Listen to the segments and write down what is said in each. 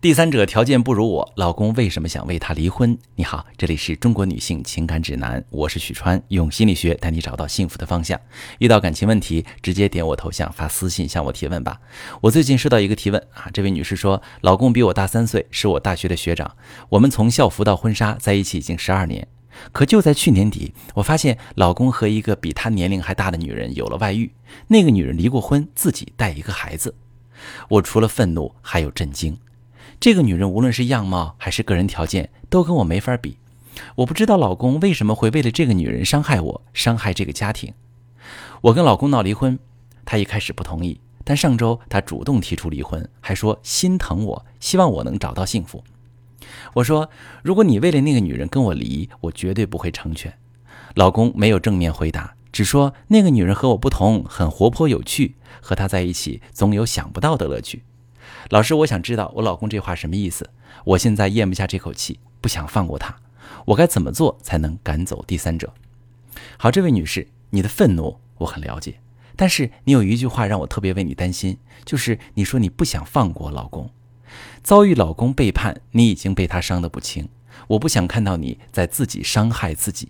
第三者条件不如我，老公为什么想为她离婚？你好，这里是中国女性情感指南，我是许川，用心理学带你找到幸福的方向。遇到感情问题，直接点我头像发私信向我提问吧。我最近收到一个提问啊，这位女士说，老公比我大三岁，是我大学的学长，我们从校服到婚纱在一起已经十二年，可就在去年底，我发现老公和一个比他年龄还大的女人有了外遇，那个女人离过婚，自己带一个孩子。我除了愤怒，还有震惊。这个女人无论是样貌还是个人条件，都跟我没法比。我不知道老公为什么会为了这个女人伤害我，伤害这个家庭。我跟老公闹离婚，他一开始不同意，但上周他主动提出离婚，还说心疼我，希望我能找到幸福。我说，如果你为了那个女人跟我离，我绝对不会成全。老公没有正面回答，只说那个女人和我不同，很活泼有趣，和她在一起总有想不到的乐趣。老师，我想知道我老公这话什么意思？我现在咽不下这口气，不想放过他，我该怎么做才能赶走第三者？好，这位女士，你的愤怒我很了解，但是你有一句话让我特别为你担心，就是你说你不想放过老公，遭遇老公背叛，你已经被他伤得不轻，我不想看到你在自己伤害自己。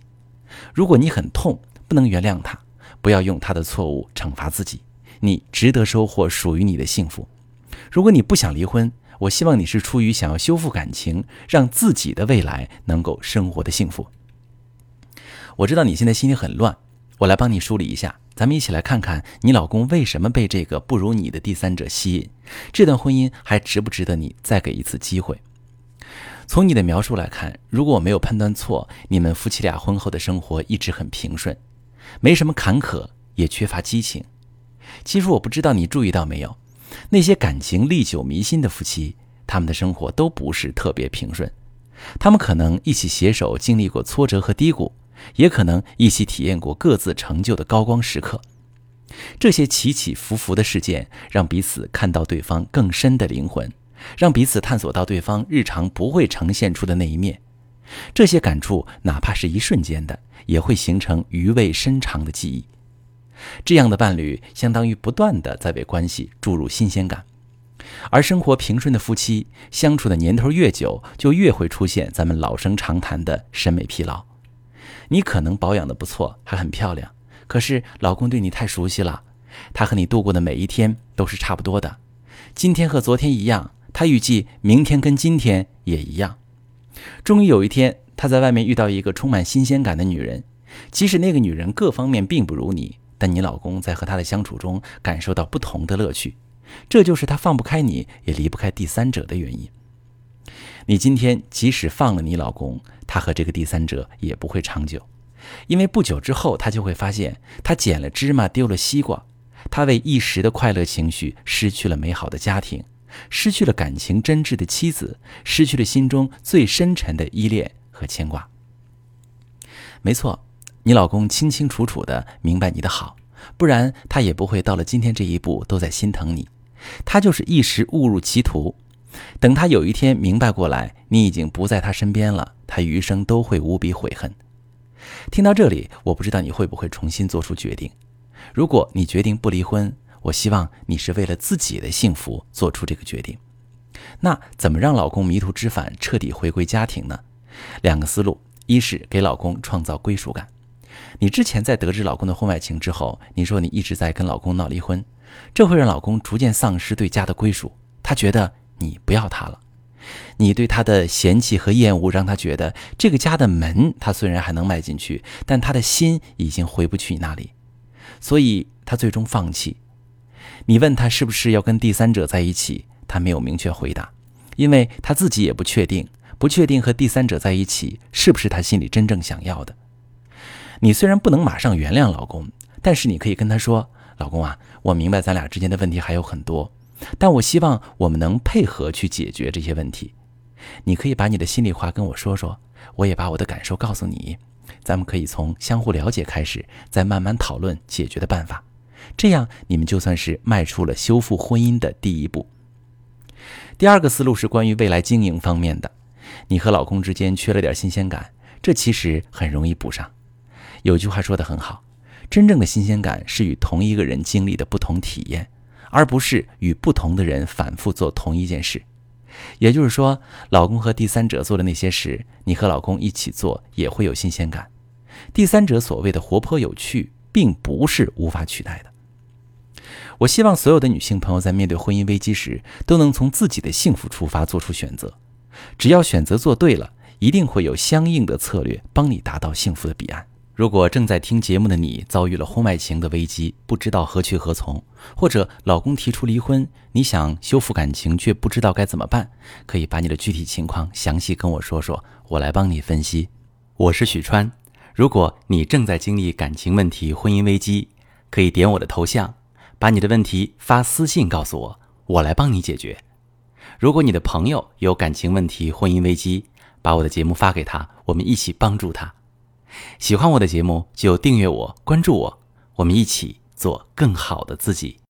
如果你很痛，不能原谅他，不要用他的错误惩罚自己，你值得收获属于你的幸福。如果你不想离婚，我希望你是出于想要修复感情，让自己的未来能够生活的幸福。我知道你现在心里很乱，我来帮你梳理一下。咱们一起来看看你老公为什么被这个不如你的第三者吸引，这段婚姻还值不值得你再给一次机会？从你的描述来看，如果我没有判断错，你们夫妻俩婚后的生活一直很平顺，没什么坎坷，也缺乏激情。其实我不知道你注意到没有。那些感情历久弥新的夫妻，他们的生活都不是特别平顺。他们可能一起携手经历过挫折和低谷，也可能一起体验过各自成就的高光时刻。这些起起伏伏的事件，让彼此看到对方更深的灵魂，让彼此探索到对方日常不会呈现出的那一面。这些感触，哪怕是一瞬间的，也会形成余味深长的记忆。这样的伴侣相当于不断的在为关系注入新鲜感，而生活平顺的夫妻相处的年头越久，就越会出现咱们老生常谈的审美疲劳。你可能保养的不错，还很漂亮，可是老公对你太熟悉了，他和你度过的每一天都是差不多的，今天和昨天一样，他预计明天跟今天也一样。终于有一天，他在外面遇到一个充满新鲜感的女人，即使那个女人各方面并不如你。但你老公在和他的相处中感受到不同的乐趣，这就是他放不开你也离不开第三者的原因。你今天即使放了你老公，他和这个第三者也不会长久，因为不久之后他就会发现，他捡了芝麻丢了西瓜，他为一时的快乐情绪失去了美好的家庭，失去了感情真挚的妻子，失去了心中最深沉的依恋和牵挂。没错。你老公清清楚楚的明白你的好，不然他也不会到了今天这一步都在心疼你。他就是一时误入歧途，等他有一天明白过来，你已经不在他身边了，他余生都会无比悔恨。听到这里，我不知道你会不会重新做出决定。如果你决定不离婚，我希望你是为了自己的幸福做出这个决定。那怎么让老公迷途知返，彻底回归家庭呢？两个思路：一是给老公创造归属感。你之前在得知老公的婚外情之后，你说你一直在跟老公闹离婚，这会让老公逐渐丧失对家的归属，他觉得你不要他了。你对他的嫌弃和厌恶，让他觉得这个家的门他虽然还能迈进去，但他的心已经回不去你那里，所以他最终放弃。你问他是不是要跟第三者在一起，他没有明确回答，因为他自己也不确定，不确定和第三者在一起是不是他心里真正想要的。你虽然不能马上原谅老公，但是你可以跟他说：“老公啊，我明白咱俩之间的问题还有很多，但我希望我们能配合去解决这些问题。你可以把你的心里话跟我说说，我也把我的感受告诉你。咱们可以从相互了解开始，再慢慢讨论解决的办法。这样你们就算是迈出了修复婚姻的第一步。第二个思路是关于未来经营方面的，你和老公之间缺了点新鲜感，这其实很容易补上。”有句话说得很好，真正的新鲜感是与同一个人经历的不同体验，而不是与不同的人反复做同一件事。也就是说，老公和第三者做的那些事，你和老公一起做也会有新鲜感。第三者所谓的活泼有趣，并不是无法取代的。我希望所有的女性朋友在面对婚姻危机时，都能从自己的幸福出发做出选择。只要选择做对了，一定会有相应的策略帮你达到幸福的彼岸。如果正在听节目的你遭遇了婚外情的危机，不知道何去何从，或者老公提出离婚，你想修复感情却不知道该怎么办，可以把你的具体情况详细跟我说说，我来帮你分析。我是许川，如果你正在经历感情问题、婚姻危机，可以点我的头像。把你的问题发私信告诉我，我来帮你解决。如果你的朋友有感情问题、婚姻危机，把我的节目发给他，我们一起帮助他。喜欢我的节目就订阅我、关注我，我们一起做更好的自己。